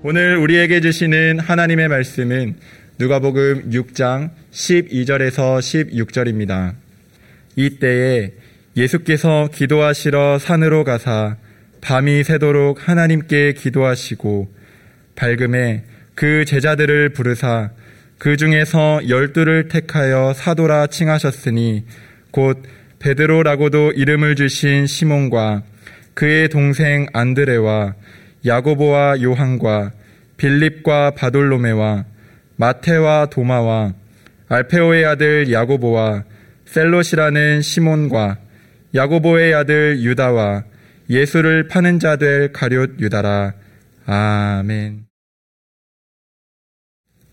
오늘 우리에게 주시는 하나님의 말씀은 누가복음 6장 12절에서 16절입니다. 이때에 예수께서 기도하시러 산으로 가사 밤이 새도록 하나님께 기도하시고 밝음에 그 제자들을 부르사 그 중에서 열두를 택하여 사도라 칭하셨으니 곧 베드로라고도 이름을 주신 시몬과 그의 동생 안드레와 야고보와 요한과 빌립과 바돌로메와 마테와 도마와 알페오의 아들 야고보와 셀롯이라는 시몬과 야고보의 아들 유다와 예수를 파는 자 될 가룟 유다라. 아멘.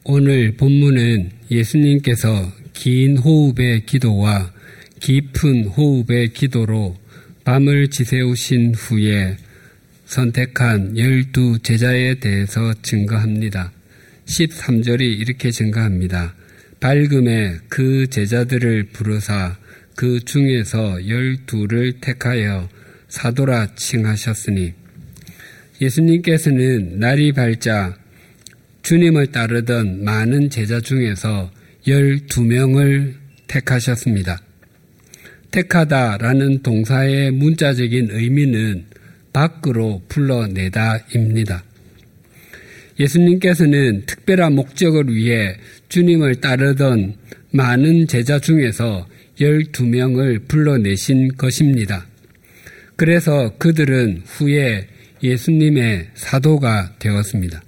오늘 본문은 예수님께서 긴 호흡의 기도와 깊은 호흡의 기도로 밤을 지새우신 후에 선택한 열두 제자에 대해서 증거합니다. 13절이 이렇게 증거합니다. 밝음에 그 제자들을 부르사 그 중에서 열두를 택하여 사도라 칭하셨으니 예수님께서는 날이 밝자 주님을 따르던 많은 제자 중에서 열두 명을 택하셨습니다. 택하다라는 동사의 문자적인 의미는 밖으로 불러내다입니다. 예수님께서는 특별한 목적을 위해 주님을 따르던 많은 제자 중에서 12명을 불러내신 것입니다. 그래서 그들은 후에 예수님의 사도가 되었습니다.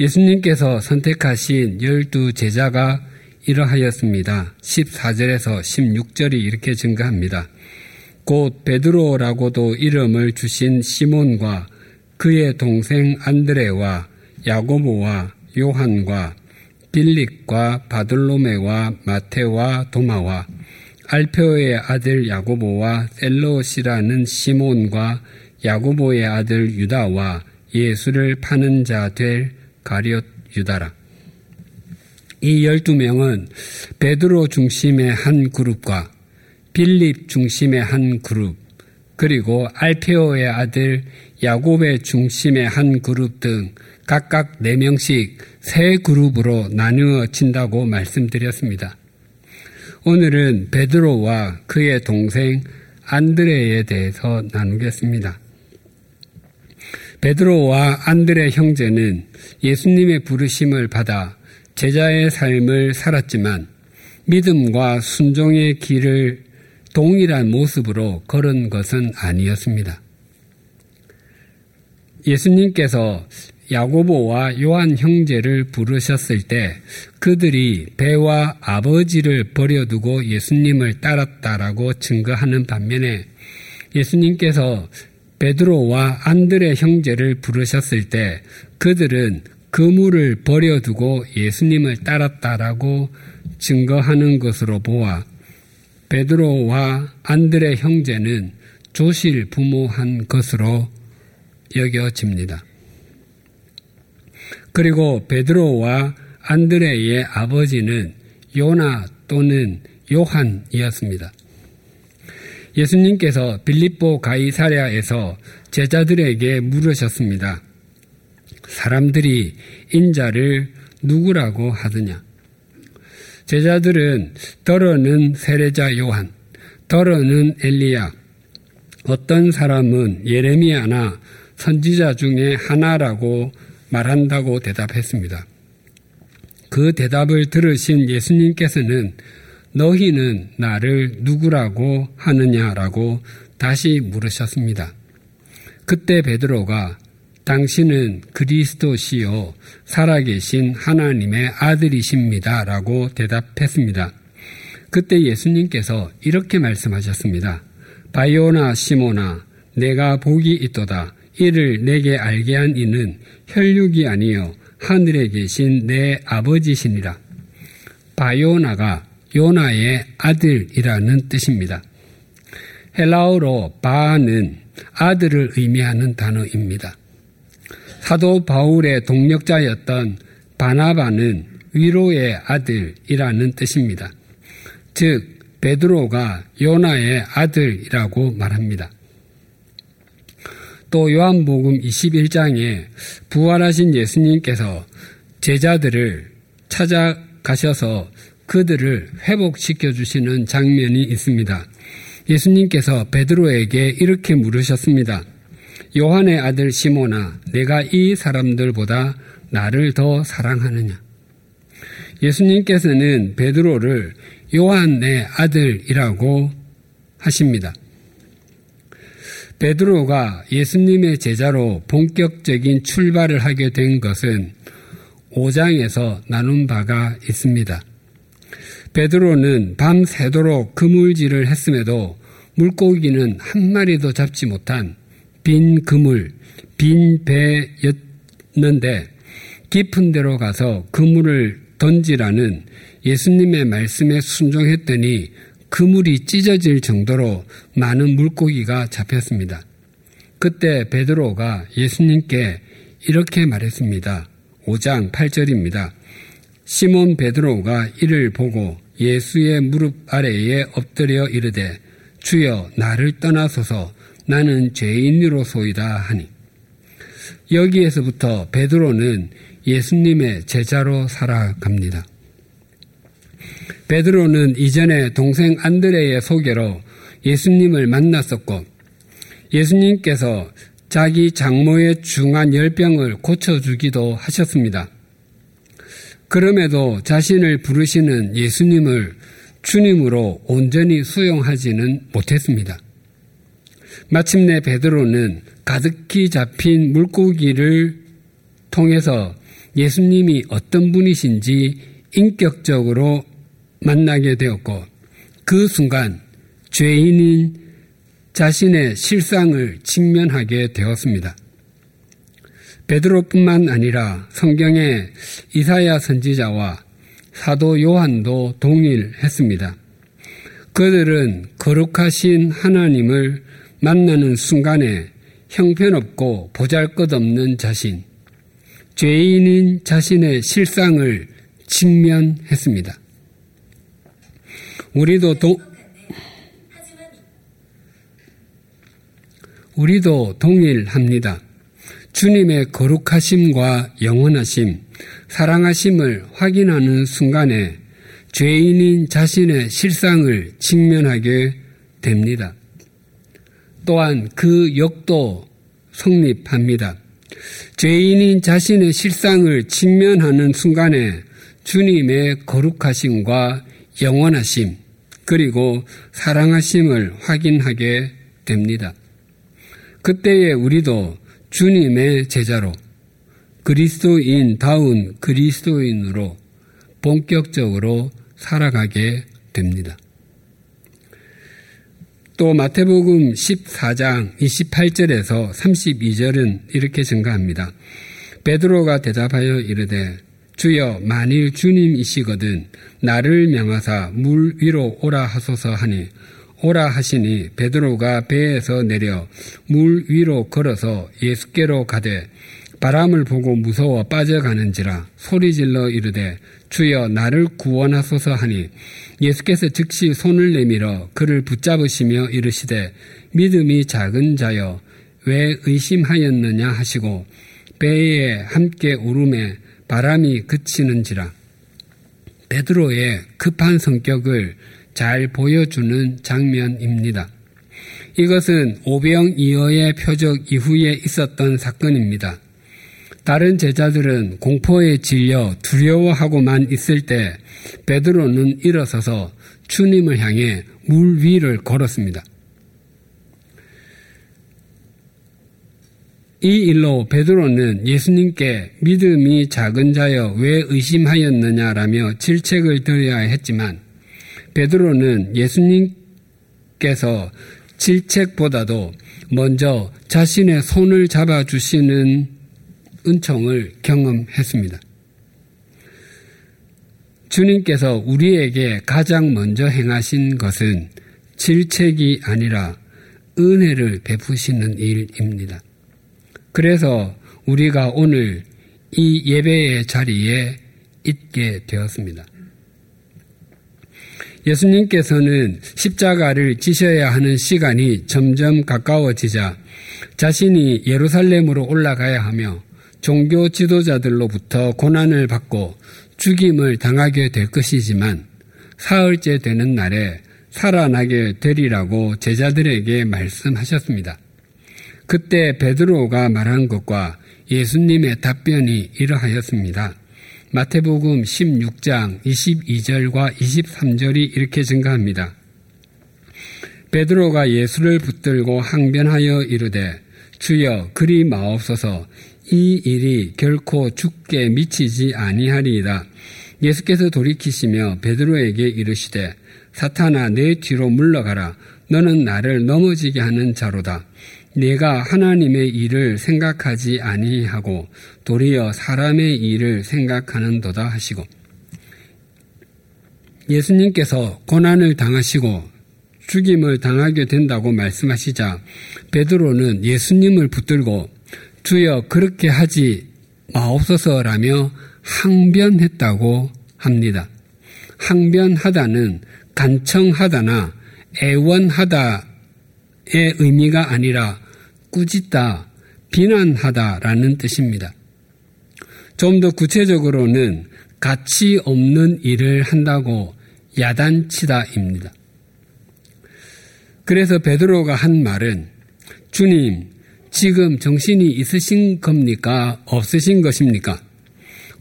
예수님께서 선택하신 열두 제자가 이러하였습니다. 14절에서 16절이 이렇게 증가합니다. 곧 베드로라고도 이름을 주신 시몬과 그의 동생 안드레와 야고보와 요한과 빌립과 바들로메와 마테와 도마와 알페오의 아들 야고보와 셀롯이라는 시몬과 야고보의 아들 유다와 예수를 파는 자 될 가룟 유다라. 이 열두 명은 베드로 중심의 한 그룹과 빌립 중심의 한 그룹, 그리고 알페오의 아들 야곱의 중심의 한 그룹 등 각각 4명씩 세 그룹으로 나누어진다고 말씀드렸습니다. 오늘은 베드로와 그의 동생 안드레에 대해서 나누겠습니다. 베드로와 안드레 형제는 예수님의 부르심을 받아 제자의 삶을 살았지만 믿음과 순종의 길을 동일한 모습으로 걸은 것은 아니었습니다. 예수님께서 야고보와 요한 형제를 부르셨을 때 그들이 배와 아버지를 버려두고 예수님을 따랐다라고 증거하는 반면에 예수님께서 베드로와 안드레 형제를 부르셨을 때 그들은 그물을 버려두고 예수님을 따랐다라고 증거하는 것으로 보아 베드로와 안드레 형제는 조실 부모한 것으로 여겨집니다. 그리고 베드로와 안드레의 아버지는 요나 또는 요한이었습니다. 예수님께서 빌립보 가이사랴에서 제자들에게 물으셨습니다. 사람들이 인자를 누구라고 하느냐? 제자들은 더러는 세례자 요한, 더러는 엘리야, 어떤 사람은 예레미야나 선지자 중에 하나라고 말한다고 대답했습니다. 그 대답을 들으신 예수님께서는 너희는 나를 누구라고 하느냐라고 다시 물으셨습니다. 그때 베드로가 당신은 그리스도시요 살아계신 하나님의 아들이십니다. 라고 대답했습니다. 그때 예수님께서 이렇게 말씀하셨습니다. 바이오나 시모나 내가 복이 있도다. 이를 내게 알게 한 이는 혈육이 아니요 하늘에 계신 내 아버지시니라. 바이오나가 요나의 아들이라는 뜻입니다. 헬라어로 바는 아들을 의미하는 단어입니다. 사도 바울의 동력자였던 바나바는 위로의 아들이라는 뜻입니다. 즉, 베드로가 요나의 아들이라고 말합니다. 또 요한복음 21장에 부활하신 예수님께서 제자들을 찾아가셔서 그들을 회복시켜 주시는 장면이 있습니다. 예수님께서 베드로에게 이렇게 물으셨습니다. 요한의 아들 시모나, 내가 이 사람들보다 나를 더 사랑하느냐? 예수님께서는 베드로를 요한의 아들이라고 하십니다. 베드로가 예수님의 제자로 본격적인 출발을 하게 된 것은 5장에서 나눈 바가 있습니다. 베드로는 밤 새도록 그물질을 했음에도 물고기는 한 마리도 잡지 못한 빈 그물, 빈 배였는데 깊은 데로 가서 그물을 던지라는 예수님의 말씀에 순종했더니 그물이 찢어질 정도로 많은 물고기가 잡혔습니다. 그때 베드로가 예수님께 이렇게 말했습니다. 5장 8절입니다. 시몬 베드로가 이를 보고 예수의 무릎 아래에 엎드려 이르되 주여 나를 떠나소서 나는 죄인으로소이다 하니 여기에서부터 베드로는 예수님의 제자로 살아갑니다. 베드로는 이전에 동생 안드레의 소개로 예수님을 만났었고 예수님께서 자기 장모의 중한 열병을 고쳐주기도 하셨습니다. 그럼에도 자신을 부르시는 예수님을 주님으로 온전히 수용하지는 못했습니다. 마침내 베드로는 가득히 잡힌 물고기를 통해서 예수님이 어떤 분이신지 인격적으로 만나게 되었고 그 순간 죄인인 자신의 실상을 직면하게 되었습니다. 베드로뿐만 아니라 성경의 이사야 선지자와 사도 요한도 동일했습니다. 그들은 거룩하신 하나님을 만나는 순간에 형편없고 보잘것없는 자신, 죄인인 자신의 실상을 직면했습니다. 우리도 도, 우리도 동일합니다. 주님의 거룩하심과 영원하심, 사랑하심을 확인하는 순간에 죄인인 자신의 실상을 직면하게 됩니다. 또한 그 역도 성립합니다. 죄인인 자신의 실상을 직면하는 순간에 주님의 거룩하심과 영원하심, 그리고 사랑하심을 확인하게 됩니다. 그때에 우리도 주님의 제자로 그리스도인다운 그리스도인으로 본격적으로 살아가게 됩니다. 또 마태복음 14장 28절에서 32절은 이렇게 증가합니다. 베드로가 대답하여 이르되 주여 만일 주님이시거든 나를 명하사 물 위로 오라 하소서 하니 오라 하시니 베드로가 배에서 내려 물 위로 걸어서 예수께로 가되 바람을 보고 무서워 빠져가는지라 소리질러 이르되 주여 나를 구원하소서 하니 예수께서 즉시 손을 내밀어 그를 붙잡으시며 이르시되 믿음이 작은 자여 왜 의심하였느냐 하시고 배에 함께 오름에 바람이 그치는지라 베드로의 급한 성격을 잘 보여주는 장면입니다. 이것은 오병이어의 표적 이후에 있었던 사건입니다. 다른 제자들은 공포에 질려 두려워하고만 있을 때 베드로는 일어서서 주님을 향해 물 위를 걸었습니다. 이 일로 베드로는 예수님께 믿음이 작은 자여 왜 의심하였느냐라며 질책을 드려야 했지만 베드로는 예수님께서 질책보다도 먼저 자신의 손을 잡아주시는 은총을 경험했습니다. 주님께서 우리에게 가장 먼저 행하신 것은 질책이 아니라 은혜를 베푸시는 일입니다. 그래서 우리가 오늘 이 예배의 자리에 있게 되었습니다. 예수님께서는 십자가를 지셔야 하는 시간이 점점 가까워지자 자신이 예루살렘으로 올라가야 하며 종교 지도자들로부터 고난을 받고 죽임을 당하게 될 것이지만 사흘째 되는 날에 살아나게 되리라고 제자들에게 말씀하셨습니다. 그때 베드로가 말한 것과 예수님의 답변이 이러하였습니다. 마태복음 16장 22절과 23절이 이렇게 증가합니다. 베드로가 예수를 붙들고 항변하여 이르되 주여 그리 마옵소서 이 일이 결코 죽게 미치지 아니하리이다. 예수께서 돌이키시며 베드로에게 이르시되 사탄아 내 뒤로 물러가라 너는 나를 넘어지게 하는 자로다. 내가 하나님의 일을 생각하지 아니하고 도리어 사람의 일을 생각하는도다 하시고 예수님께서 고난을 당하시고 죽임을 당하게 된다고 말씀하시자 베드로는 예수님을 붙들고 주여 그렇게 하지 마옵소서라며 항변했다고 합니다. 항변하다는 간청하다나 애원하다의 의미가 아니라 꾸짖다, 비난하다라는 뜻입니다. 좀 더 구체적으로는 가치 없는 일을 한다고 야단치다입니다. 그래서 베드로가 한 말은 주님, 지금 정신이 있으신 겁니까? 없으신 것입니까?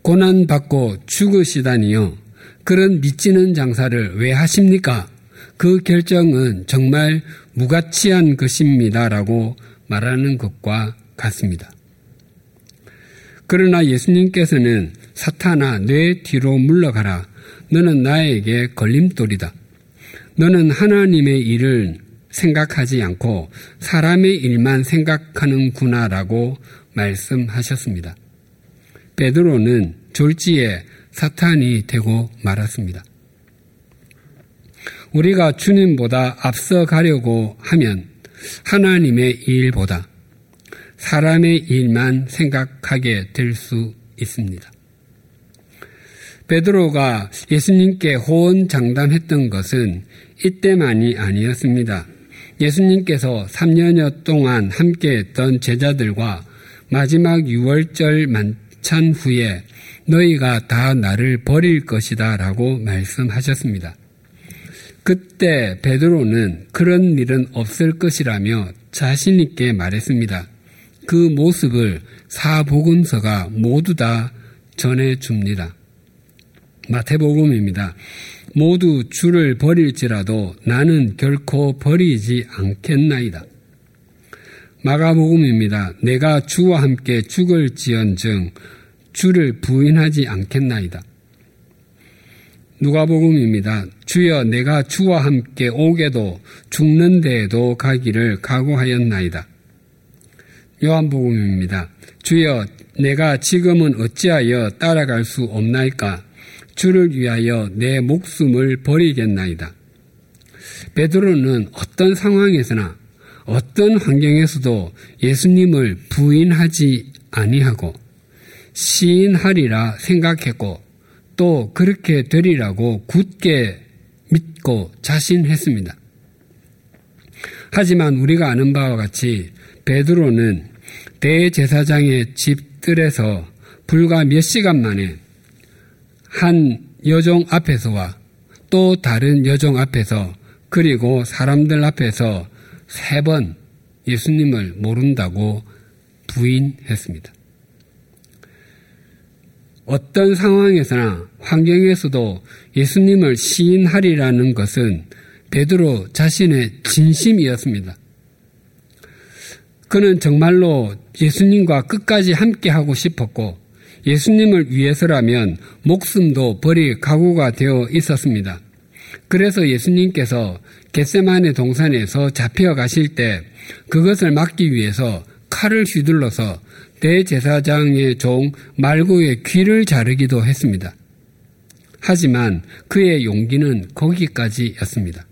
고난받고 죽으시다니요. 그런 미치는 장사를 왜 하십니까? 그 결정은 정말 무가치한 것입니다 라고 말하는 것과 같습니다. 그러나 예수님께서는 사탄아 뇌 뒤로 물러가라. 너는 나에게 걸림돌이다. 너는 하나님의 일을 생각하지 않고 사람의 일만 생각하는구나라고 말씀하셨습니다. 베드로는 졸지에 사탄이 되고 말았습니다. 우리가 주님보다 앞서 가려고 하면 하나님의 일보다 사람의 일만 생각하게 될 수 있습니다. 베드로가 예수님께 호언 장담했던 것은 이때만이 아니었습니다. 예수님께서 3년여 동안 함께 했던 제자들과 마지막 6월절 만찬 후에 너희가 다 나를 버릴 것이다 라고 말씀하셨습니다. 그때 베드로는 그런 일은 없을 것이라며 자신있게 말했습니다. 그 모습을 사복음서가 모두 다 전해줍니다. 마태복음입니다. 모두 주를 버릴지라도 나는 결코 버리지 않겠나이다. 마가복음입니다. 내가 주와 함께 죽을지언정 주를 부인하지 않겠나이다. 누가복음입니다. 주여 내가 주와 함께 오게도 죽는 데에도 가기를 각오하였나이다. 요한복음입니다. 주여 내가 지금은 어찌하여 따라갈 수 없나이까? 주를 위하여 내 목숨을 버리겠나이다. 베드로는 어떤 상황에서나 어떤 환경에서도 예수님을 부인하지 아니하고 시인하리라 생각했고 또 그렇게 되리라고 굳게 믿고 자신했습니다. 하지만 우리가 아는 바와 같이 베드로는 대제사장의 집들에서 불과 몇 시간 만에 한 여종 앞에서와 또 다른 여종 앞에서 그리고 사람들 앞에서 세 번 예수님을 모른다고 부인했습니다. 어떤 상황에서나 환경에서도 예수님을 시인하리라는 것은 베드로 자신의 진심이었습니다. 그는 정말로 예수님과 끝까지 함께하고 싶었고 예수님을 위해서라면 목숨도 버릴 각오가 되어 있었습니다. 그래서 예수님께서 겟세만의 동산에서 잡혀 가실 때 그것을 막기 위해서 칼을 휘둘러서 대제사장의 종 말고의 귀를 자르기도 했습니다. 하지만 그의 용기는 거기까지였습니다.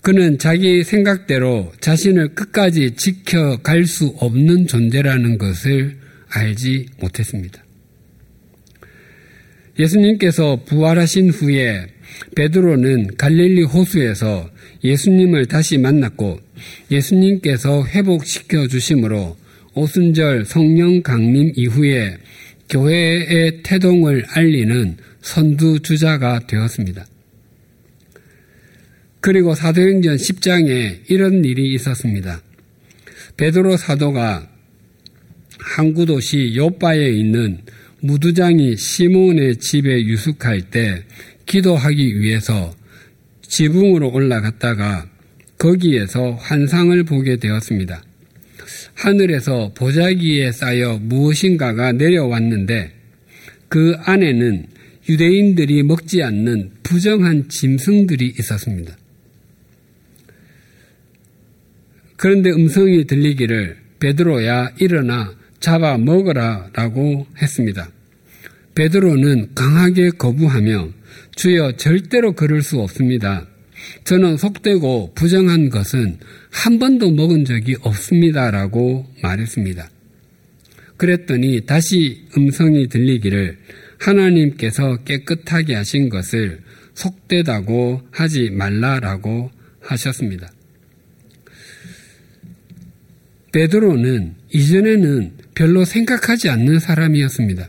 그는 자기 생각대로 자신을 끝까지 지켜갈 수 없는 존재라는 것을 알지 못했습니다. 예수님께서 부활하신 후에 베드로는 갈릴리 호수에서 예수님을 다시 만났고 예수님께서 회복시켜 주심으로 오순절 성령 강림 이후에 교회의 태동을 알리는 선두주자가 되었습니다. 그리고 사도행전 10장에 이런 일이 있었습니다. 베드로 사도가 항구 도시 요바에 있는 무두장이 시몬의 집에 유숙할 때 기도하기 위해서 지붕으로 올라갔다가 거기에서 환상을 보게 되었습니다. 하늘에서 보자기에 쌓여 무엇인가가 내려왔는데 그 안에는 유대인들이 먹지 않는 부정한 짐승들이 있었습니다. 그런데 음성이 들리기를 베드로야 일어나 잡아 먹어라라고 했습니다. 베드로는 강하게 거부하며 주여 절대로 그럴 수 없습니다. 저는 속되고 부정한 것은 한 번도 먹은 적이 없습니다라고 말했습니다. 그랬더니 다시 음성이 들리기를 하나님께서 깨끗하게 하신 것을 속되다고 하지 말라라고 하셨습니다. 베드로는 이전에는 별로 생각하지 않는 사람이었습니다.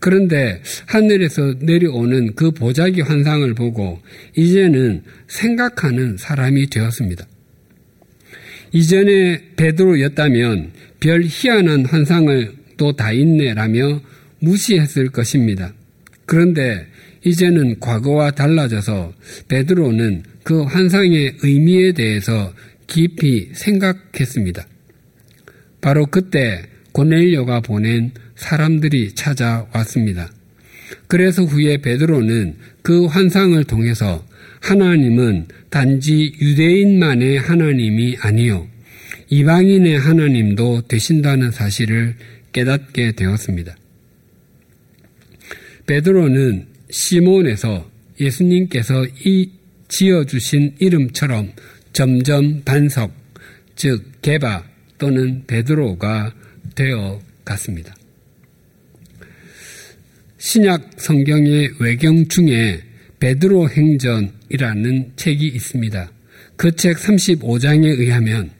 그런데 하늘에서 내려오는 그 보자기 환상을 보고 이제는 생각하는 사람이 되었습니다. 이전에 베드로였다면 별 희한한 환상을 또 다 있네라며 무시했을 것입니다. 그런데 이제는 과거와 달라져서 베드로는 그 환상의 의미에 대해서 깊이 생각했습니다. 바로 그때 고넬료가 보낸 사람들이 찾아왔습니다. 그래서 후에 베드로는 그 환상을 통해서 하나님은 단지 유대인만의 하나님이 아니요 이방인의 하나님도 되신다는 사실을 깨닫게 되었습니다. 베드로는 시몬에서 예수님께서 이 지어주신 이름처럼 점점 반석, 즉 개바 또는 베드로가 되어 갔습니다. 신약 성경의 외경 중에 베드로 행전이라는 책이 있습니다. 그 책 35장에 의하면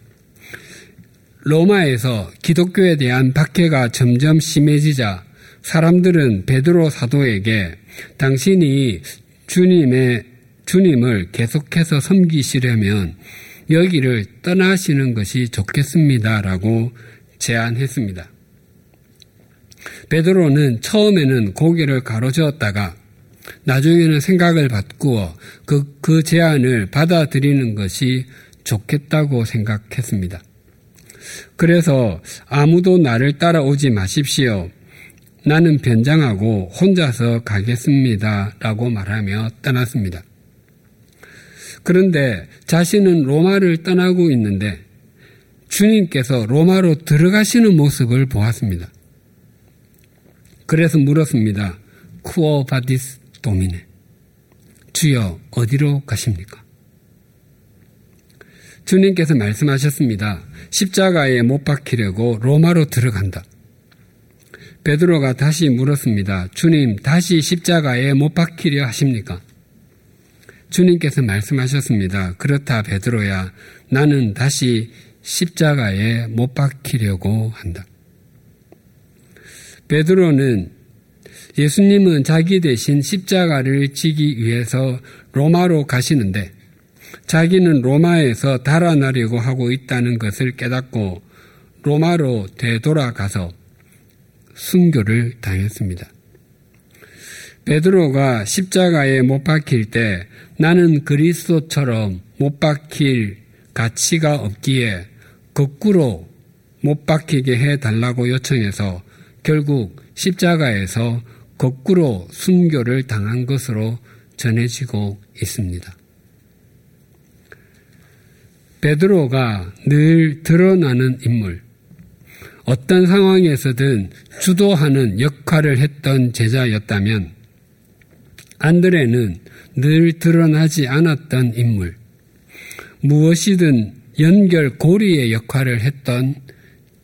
로마에서 기독교에 대한 박해가 점점 심해지자 사람들은 베드로 사도에게 당신이 주님의 주님을 계속해서 섬기시려면 여기를 떠나시는 것이 좋겠습니다라고 제안했습니다. 베드로는 처음에는 고개를 가로저었다가 나중에는 생각을 바꾸어 그, 그 제안을 받아들이는 것이 좋겠다고 생각했습니다. 그래서 아무도 나를 따라오지 마십시오. 나는 변장하고 혼자서 가겠습니다. 라고 말하며 떠났습니다. 그런데 자신은 로마를 떠나고 있는데 주님께서 로마로 들어가시는 모습을 보았습니다. 그래서 물었습니다. Quo vadis Domine. 주여 어디로 가십니까? 주님께서 말씀하셨습니다. 십자가에 못 박히려고 로마로 들어간다. 베드로가 다시 물었습니다. 주님, 다시 십자가에 못 박히려 하십니까? 주님께서 말씀하셨습니다. 그렇다, 베드로야. 나는 다시 십자가에 못 박히려고 한다. 베드로는 예수님은 자기 대신 십자가를 지기 위해서 로마로 가시는데 자기는 로마에서 달아나려고 하고 있다는 것을 깨닫고 로마로 되돌아가서 순교를 당했습니다. 베드로가 십자가에 못 박힐 때 나는 그리스도처럼 못 박힐 가치가 없기에 거꾸로 못 박히게 해 달라고 요청해서 결국 십자가에서 거꾸로 순교를 당한 것으로 전해지고 있습니다. 베드로가 늘 드러나는 인물, 어떤 상황에서든 주도하는 역할을 했던 제자였다면 안드레는 늘 드러나지 않았던 인물, 무엇이든 연결 고리의 역할을 했던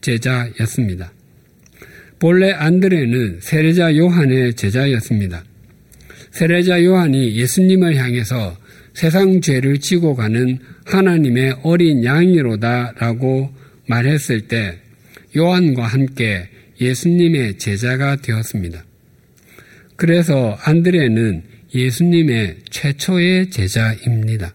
제자였습니다. 본래 안드레는 세례자 요한의 제자였습니다. 세례자 요한이 예수님을 향해서 세상 죄를 지고 가는 하나님의 어린 양이로다라고 말했을 때 요한과 함께 예수님의 제자가 되었습니다. 그래서 안드레는 예수님의 최초의 제자입니다.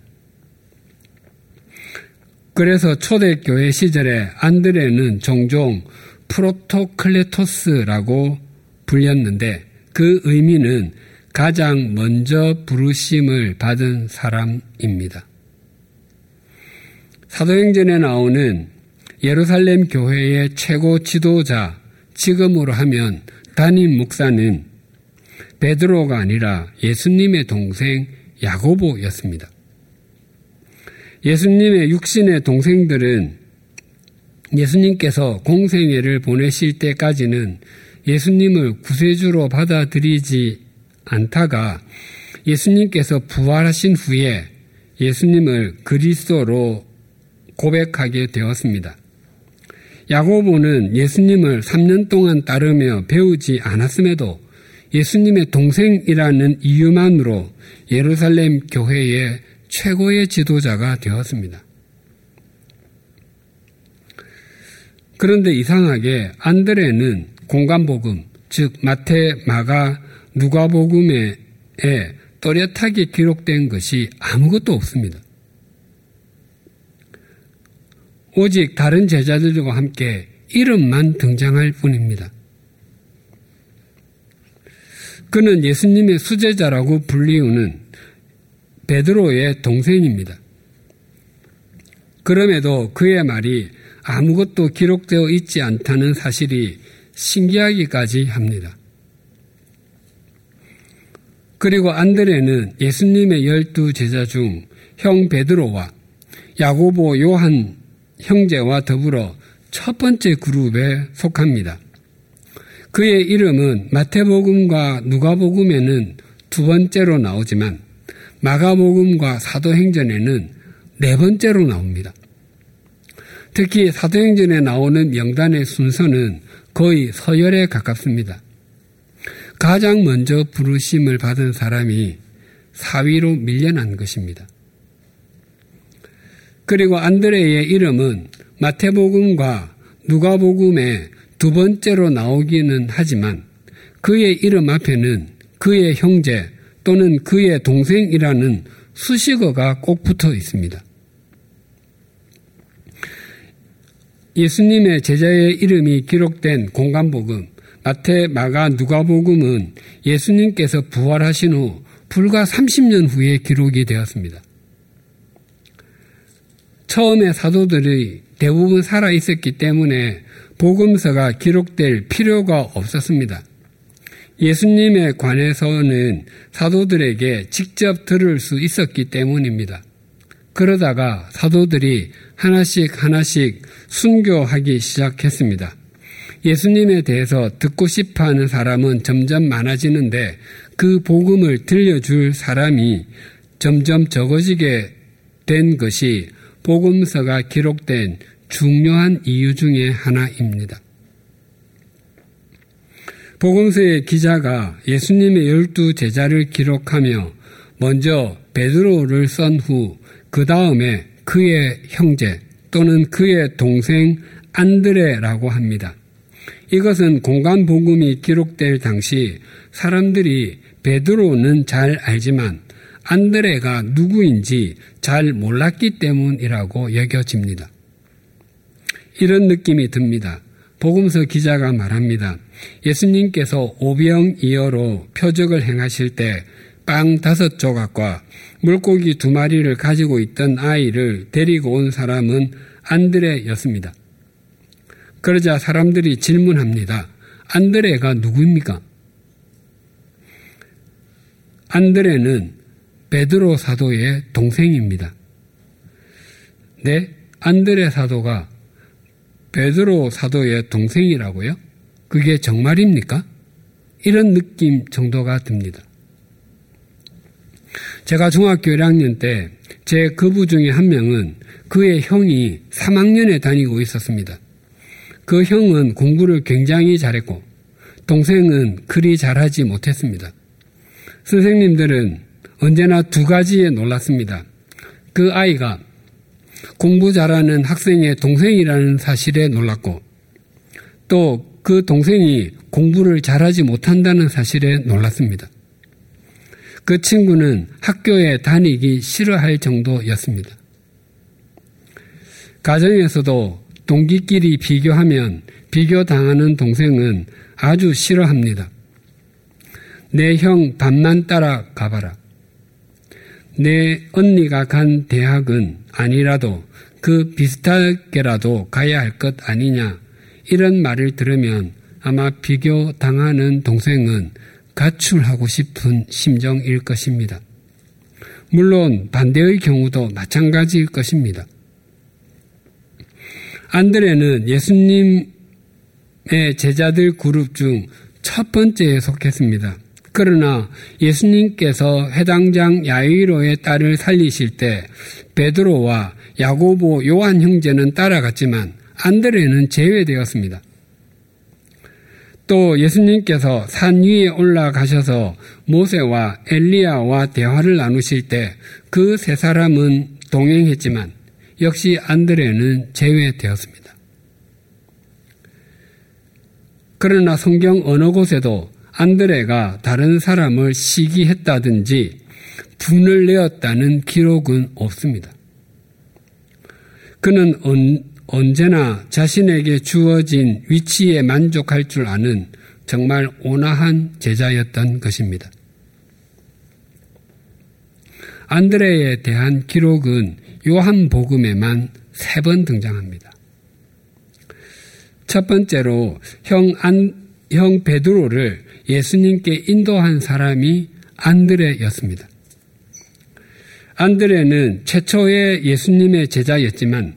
그래서 초대교회 시절에 안드레는 종종 프로토클레토스라고 불렸는데 그 의미는 가장 먼저 부르심을 받은 사람입니다. 사도행전에 나오는 예루살렘 교회의 최고 지도자, 지금으로 하면 담임 목사는 베드로가 아니라 예수님의 동생 야고보였습니다. 예수님의 육신의 동생들은 예수님께서 공생애를 보내실 때까지는 예수님을 구세주로 받아들이지 않다가 예수님께서 부활하신 후에 예수님을 그리스도로 고백하게 되었습니다. 야고보는 예수님을 3년 동안 따르며 배우지 않았음에도 예수님의 동생이라는 이유만으로 예루살렘 교회의 최고의 지도자가 되었습니다. 그런데 이상하게 안드레는 공간복음, 즉 마태, 마가, 누가복음에 또렷하게 기록된 것이 아무것도 없습니다. 오직 다른 제자들과 함께 이름만 등장할 뿐입니다. 그는 예수님의 수제자라고 불리우는 베드로의 동생입니다. 그럼에도 그의 말이 아무것도 기록되어 있지 않다는 사실이 신기하기까지 합니다. 그리고 안드레는 예수님의 열두 제자 중 형 베드로와 야고보 요한 형제와 더불어 첫 번째 그룹에 속합니다. 그의 이름은 마태복음과 누가복음에는 두 번째로 나오지만 마가복음과 사도행전에는 네 번째로 나옵니다. 특히 사도행전에 나오는 명단의 순서는 거의 서열에 가깝습니다. 가장 먼저 부르심을 받은 사람이 사위로 밀려난 것입니다. 그리고 안드레의 이름은 마태복음과 누가복음에 두 번째로 나오기는 하지만 그의 이름 앞에는 그의 형제 또는 그의 동생이라는 수식어가 꼭 붙어 있습니다. 예수님의 제자의 이름이 기록된 공간복음, 마태, 마가, 누가복음은 예수님께서 부활하신 후 불과 30년 후에 기록이 되었습니다. 처음에 사도들이 대부분 살아 있었기 때문에 복음서가 기록될 필요가 없었습니다. 예수님에 관해서는 사도들에게 직접 들을 수 있었기 때문입니다. 그러다가 사도들이 하나씩 하나씩 순교하기 시작했습니다. 예수님에 대해서 듣고 싶어 하는 사람은 점점 많아지는데 그 복음을 들려줄 사람이 점점 적어지게 된 것이 복음서가 기록된 중요한 이유 중의 하나입니다. 복음서의 기자가 예수님의 열두 제자를 기록하며 먼저 베드로를 쓴후그 다음에 그의 형제 또는 그의 동생 안드레라고 합니다. 이것은 공간 복음이 기록될 당시 사람들이 베드로는 잘 알지만 안드레가 누구인지 잘 몰랐기 때문이라고 여겨집니다. 이런 느낌이 듭니다. 복음서 기자가 말합니다. 예수님께서 오병이어로 표적을 행하실 때 빵 다섯 조각과 물고기 두 마리를 가지고 있던 아이를 데리고 온 사람은 안드레였습니다. 그러자 사람들이 질문합니다. 안드레가 누구입니까? 안드레는 베드로 사도의 동생입니다. 네, 안드레 사도가 베드로 사도의 동생이라고요? 그게 정말입니까? 이런 느낌 정도가 듭니다. 제가 중학교 1학년 때제 그부 중에 한 명은 그의 형이 3학년에 다니고 있었습니다. 그 형은 공부를 굉장히 잘했고 동생은 그리 잘하지 못했습니다. 선생님들은 언제나 두 가지에 놀랐습니다. 그 아이가 공부 잘하는 학생의 동생이라는 사실에 놀랐고 또 그 동생이 공부를 잘하지 못한다는 사실에 놀랐습니다. 그 친구는 학교에 다니기 싫어할 정도였습니다. 가정에서도 동기끼리 비교하면 비교당하는 동생은 아주 싫어합니다. 내형 반만 따라 가봐라. 내 언니가 간 대학은 아니라도 그 비슷하게라도 가야 할 것 아니냐. 이런 말을 들으면 아마 비교 당하는 동생은 가출하고 싶은 심정일 것입니다. 물론 반대의 경우도 마찬가지일 것입니다. 안드레는 예수님의 제자들 그룹 중 첫 번째에 속했습니다. 그러나 예수님께서 해당장 야이로의 딸을 살리실 때 베드로와 야고보 요한 형제는 따라갔지만 안드레는 제외되었습니다. 또 예수님께서 산 위에 올라가셔서 모세와 엘리야와 대화를 나누실 때 그 세 사람은 동행했지만 역시 안드레는 제외되었습니다. 그러나 성경 어느 곳에도 안드레가 다른 사람을 시기했다든지 분을 내었다는 기록은 없습니다. 그는 언제나 자신에게 주어진 위치에 만족할 줄 아는 정말 온화한 제자였던 것입니다. 안드레에 대한 기록은 요한복음에만 세 번 등장합니다. 첫 번째로 형, 안, 형 베드로를 예수님께 인도한 사람이 안드레였습니다. 안드레는 최초의 예수님의 제자였지만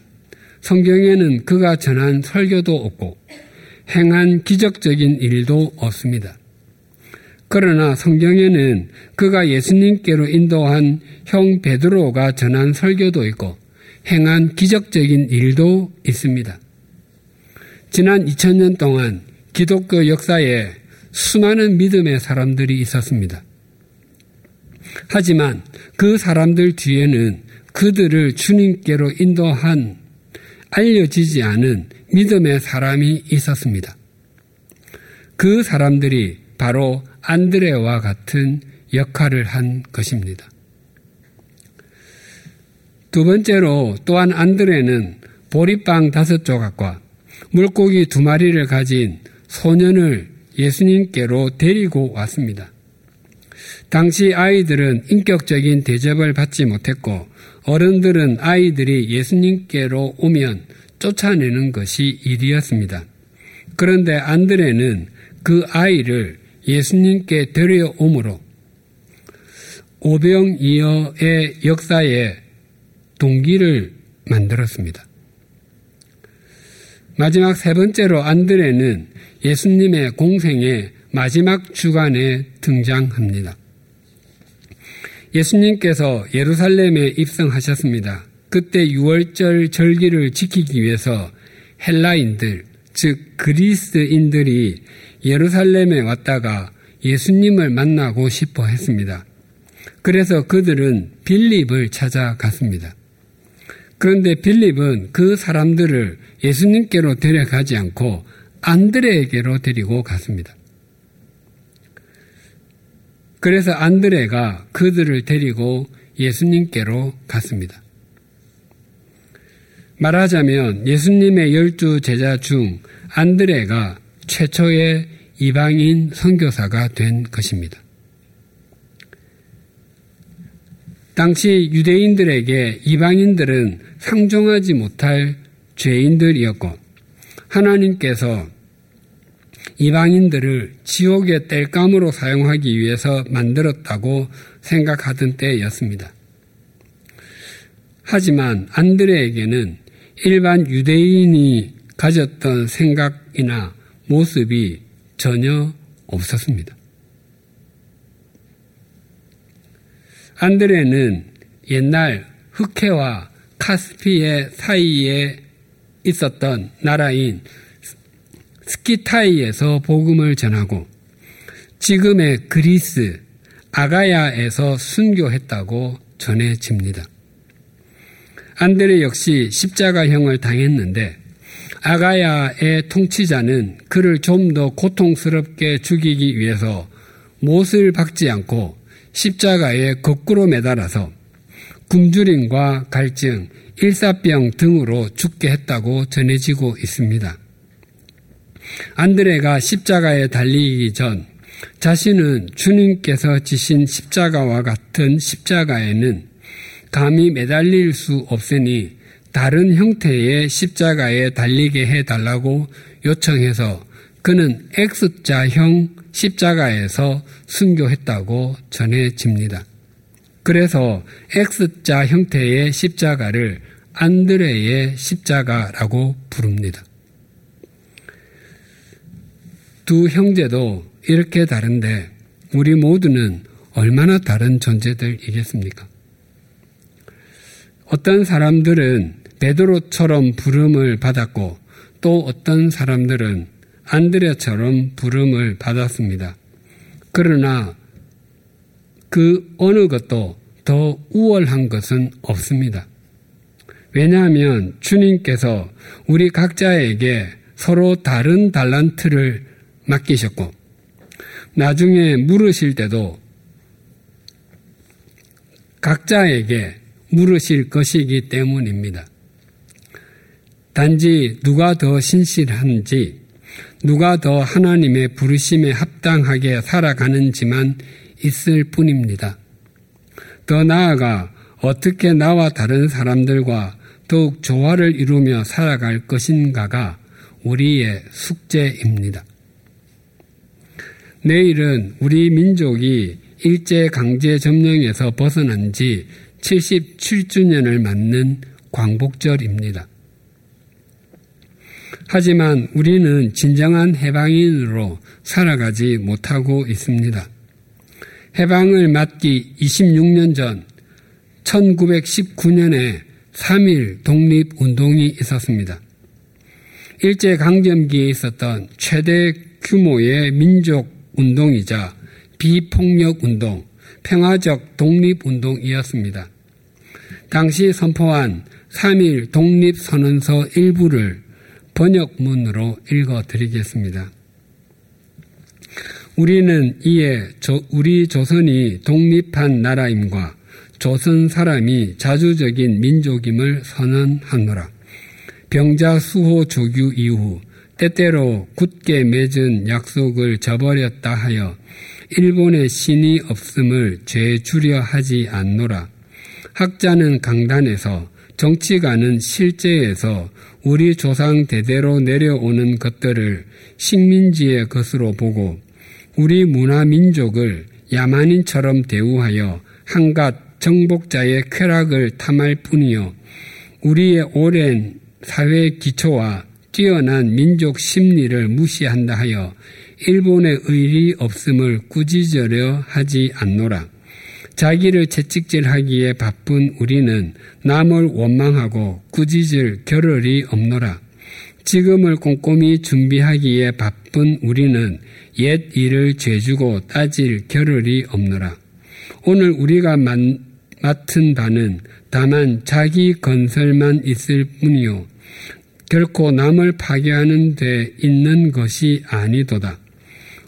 성경에는 그가 전한 설교도 없고 행한 기적적인 일도 없습니다. 그러나 성경에는 그가 예수님께로 인도한 형 베드로가 전한 설교도 있고 행한 기적적인 일도 있습니다. 지난 2000년 동안 기독교 역사에 수많은 믿음의 사람들이 있었습니다. 하지만 그 사람들 뒤에는 그들을 주님께로 인도한 알려지지 않은 믿음의 사람이 있었습니다. 그 사람들이 바로 안드레와 같은 역할을 한 것입니다. 두 번째로 또한 안드레는 보리빵 다섯 조각과 물고기 두 마리를 가진 소년을 예수님께로 데리고 왔습니다. 당시 아이들은 인격적인 대접을 받지 못했고 어른들은 아이들이 예수님께로 오면 쫓아내는 것이 일이었습니다. 그런데 안드레는 그 아이를 예수님께 데려오므로 오병이어의 역사에 동기를 만들었습니다. 마지막 세 번째로 안드레는 예수님의 공생의 마지막 주간에 등장합니다. 예수님께서 예루살렘에 입성하셨습니다. 그때 6월절 절기를 지키기 위해서 헬라인들, 즉 그리스인들이 예루살렘에 왔다가 예수님을 만나고 싶어 했습니다. 그래서 그들은 빌립을 찾아갔습니다. 그런데 빌립은 그 사람들을 예수님께로 데려가지 않고 안드레에게로 데리고 갔습니다. 그래서 안드레가 그들을 데리고 예수님께로 갔습니다. 말하자면 예수님의 열두 제자 중 안드레가 최초의 이방인 선교사가 된 것입니다. 당시 유대인들에게 이방인들은 상종하지 못할 죄인들이었고 하나님께서 이방인들을 지옥의 땔감으로 사용하기 위해서 만들었다고 생각하던 때였습니다. 하지만 안드레에게는 일반 유대인이 가졌던 생각이나 모습이 전혀 없었습니다. 안드레는 옛날 흑해와 카스피의 사이에 있었던 나라인 스키타이에서 복음을 전하고 지금의 그리스 아가야에서 순교했다고 전해집니다. 안드레 역시 십자가형을 당했는데 아가야의 통치자는 그를 좀 더 고통스럽게 죽이기 위해서 못을 박지 않고 십자가에 거꾸로 매달아서 굶주림과 갈증, 일사병 등으로 죽게 했다고 전해지고 있습니다. 안드레가 십자가에 달리기 전 자신은 주님께서 지신 십자가와 같은 십자가에는 감히 매달릴 수 없으니 다른 형태의 십자가에 달리게 해달라고 요청해서 그는 X자형 십자가에서 순교했다고 전해집니다. 그래서 X자 형태의 십자가를 안드레의 십자가라고 부릅니다. 두 형제도 이렇게 다른데 우리 모두는 얼마나 다른 존재들이겠습니까? 어떤 사람들은 베드로처럼 부름을 받았고 또 어떤 사람들은 안드레처럼 부름을 받았습니다. 그러나 그 어느 것도 더 우월한 것은 없습니다. 왜냐하면 주님께서 우리 각자에게 서로 다른 달란트를 맡기셨고 나중에 물으실 때도 각자에게 물으실 것이기 때문입니다. 단지 누가 더 신실한지, 누가 더 하나님의 부르심에 합당하게 살아가는지만 있을 뿐입니다. 더 나아가 어떻게 나와 다른 사람들과 더욱 조화를 이루며 살아갈 것인가가 우리의 숙제입니다. 내일은 우리 민족이 일제 강제 점령에서 벗어난 지 77주년을 맞는 광복절입니다. 하지만 우리는 진정한 해방인으로 살아가지 못하고 있습니다. 해방을 맞기 26년 전 1919년에 3일 독립운동이 있었습니다. 일제강점기에 있었던 최대 규모의 민족 운동이자 비폭력 운동, 평화적 독립 운동이었습니다. 당시 선포한 3일 독립선언서 일부를 번역문으로 읽어 드리겠습니다. 우리는 이에 우리 조선이 독립한 나라임과 조선 사람이 자주적인 민족임을 선언하노라. 병자 수호 조규 이후 때때로 굳게 맺은 약속을 저버렸다 하여 일본의 신이 없음을 죄 주려 하지 않노라. 학자는 강단에서 정치가는 실제에서 우리 조상 대대로 내려오는 것들을 식민지의 것으로 보고 우리 문화 민족을 야만인처럼 대우하여 한갓 정복자의 쾌락을 탐할 뿐이요. 우리의 오랜 사회 기초와 뛰어난 민족 심리를 무시한다 하여 일본의 의리 없음을 꾸짖으려 하지 않노라. 자기를 채찍질하기에 바쁜 우리는 남을 원망하고 꾸짖을 겨를이 없노라. 지금을 꼼꼼히 준비하기에 바쁜 우리는 옛 일을 죄주고 따질 겨를이 없노라. 오늘 우리가 맡은 바는 다만 자기 건설만 있을 뿐이요. 결코 남을 파괴하는 데 있는 것이 아니도다.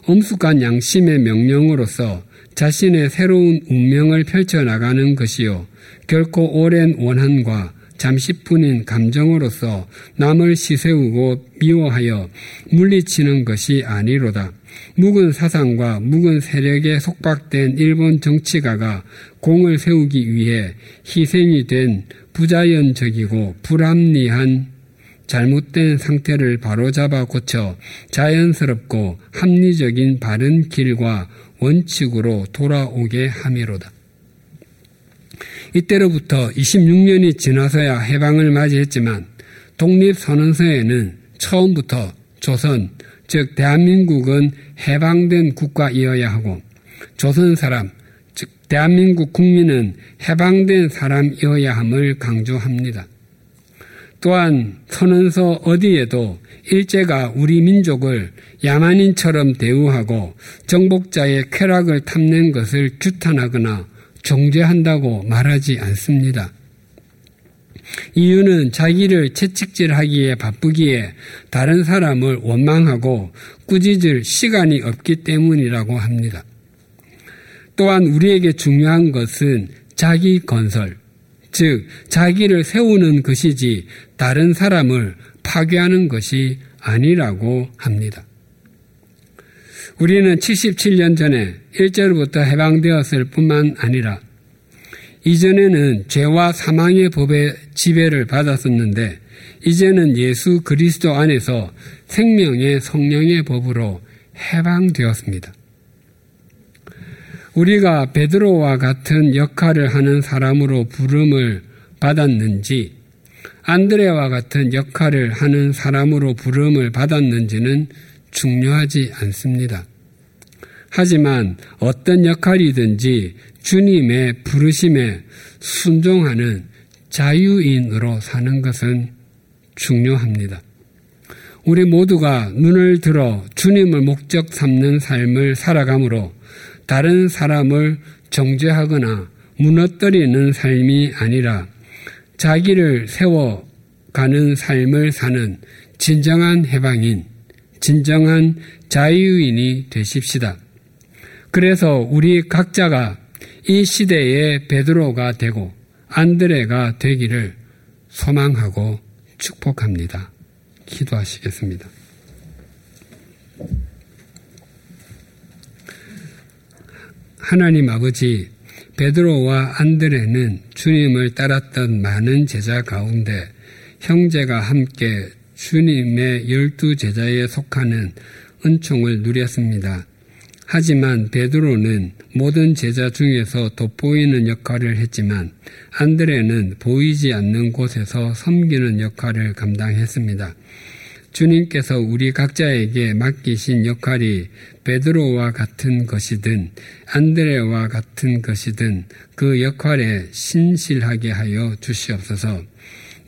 엄숙한 양심의 명령으로서 자신의 새로운 운명을 펼쳐나가는 것이요. 결코 오랜 원한과 잠시뿐인 감정으로서 남을 시세우고 미워하여 물리치는 것이 아니로다. 묵은 사상과 묵은 세력에 속박된 일본 정치가가 공을 세우기 위해 희생이 된 부자연적이고 불합리한 잘못된 상태를 바로잡아 고쳐 자연스럽고 합리적인 바른 길과 원칙으로 돌아오게 함이로다. 이때로부터 26년이 지나서야 해방을 맞이했지만 독립선언서에는 처음부터 조선, 즉 대한민국은 해방된 국가이어야 하고 조선 사람, 즉 대한민국 국민은 해방된 사람이어야 함을 강조합니다. 또한 선언서 어디에도 일제가 우리 민족을 야만인처럼 대우하고 정복자의 쾌락을 탐낸 것을 규탄하거나 정죄한다고 말하지 않습니다. 이유는 자기를 채찍질하기에 바쁘기에 다른 사람을 원망하고 꾸짖을 시간이 없기 때문이라고 합니다. 또한 우리에게 중요한 것은 자기 건설, 즉 자기를 세우는 것이지 다른 사람을 파괴하는 것이 아니라고 합니다. 우리는 77년 전에 일제로부터 해방되었을 뿐만 아니라 이전에는 죄와 사망의 법의 지배를 받았었는데 이제는 예수 그리스도 안에서 생명의 성령의 법으로 해방되었습니다. 우리가 베드로와 같은 역할을 하는 사람으로 부름을 받았는지 안드레와 같은 역할을 하는 사람으로 부름을 받았는지는 중요하지 않습니다. 하지만 어떤 역할이든지 주님의 부르심에 순종하는 자유인으로 사는 것은 중요합니다. 우리 모두가 눈을 들어 주님을 목적 삼는 삶을 살아감으로 다른 사람을 정죄하거나 무너뜨리는 삶이 아니라 자기를 세워가는 삶을 사는 진정한 해방인, 진정한 자유인이 되십시다. 그래서 우리 각자가 이 시대의 베드로가 되고 안드레가 되기를 소망하고 축복합니다. 기도하시겠습니다. 하나님 아버지, 베드로와 안드레는 주님을 따랐던 많은 제자 가운데 형제가 함께 주님의 열두 제자에 속하는 은총을 누렸습니다. 하지만 베드로는 모든 제자 중에서 돋보이는 역할을 했지만 안드레는 보이지 않는 곳에서 섬기는 역할을 감당했습니다. 주님께서 우리 각자에게 맡기신 역할이 베드로와 같은 것이든 안드레와 같은 것이든 그 역할에 신실하게 하여 주시옵소서.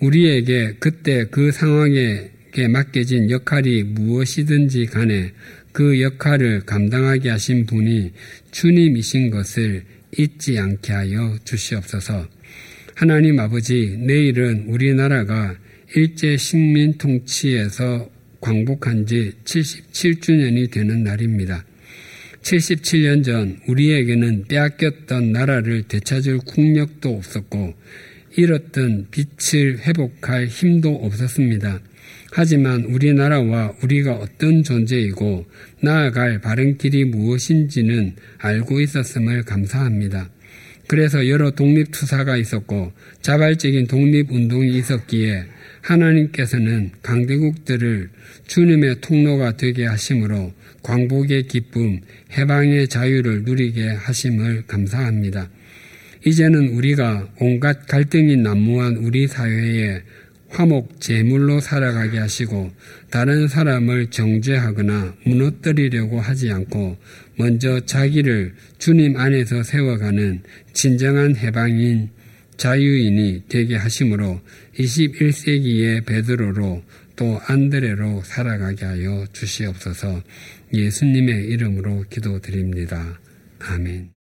우리에게 그때 그 상황에 맡겨진 역할이 무엇이든지 간에 그 역할을 감당하게 하신 분이 주님이신 것을 잊지 않게 하여 주시옵소서. 하나님 아버지, 내일은 우리나라가 일제 식민 통치에서 광복한 지 77주년이 되는 날입니다. 77년 전 우리에게는 빼앗겼던 나라를 되찾을 국력도 없었고 잃었던 빛을 회복할 힘도 없었습니다. 하지만 우리나라와 우리가 어떤 존재이고 나아갈 바른 길이 무엇인지는 알고 있었음을 감사합니다. 그래서 여러 독립투사가 있었고 자발적인 독립운동이 있었기에 하나님께서는 강대국들을 주님의 통로가 되게 하심으로 광복의 기쁨, 해방의 자유를 누리게 하심을 감사합니다. 이제는 우리가 온갖 갈등이 난무한 우리 사회에 화목 제물로 살아가게 하시고 다른 사람을 정죄하거나 무너뜨리려고 하지 않고 먼저 자기를 주님 안에서 세워가는 진정한 해방인 자유인이 되게 하심으로 21세기의 베드로로 또 안드레로 살아가게 하여 주시옵소서 예수님의 이름으로 기도드립니다. 아멘.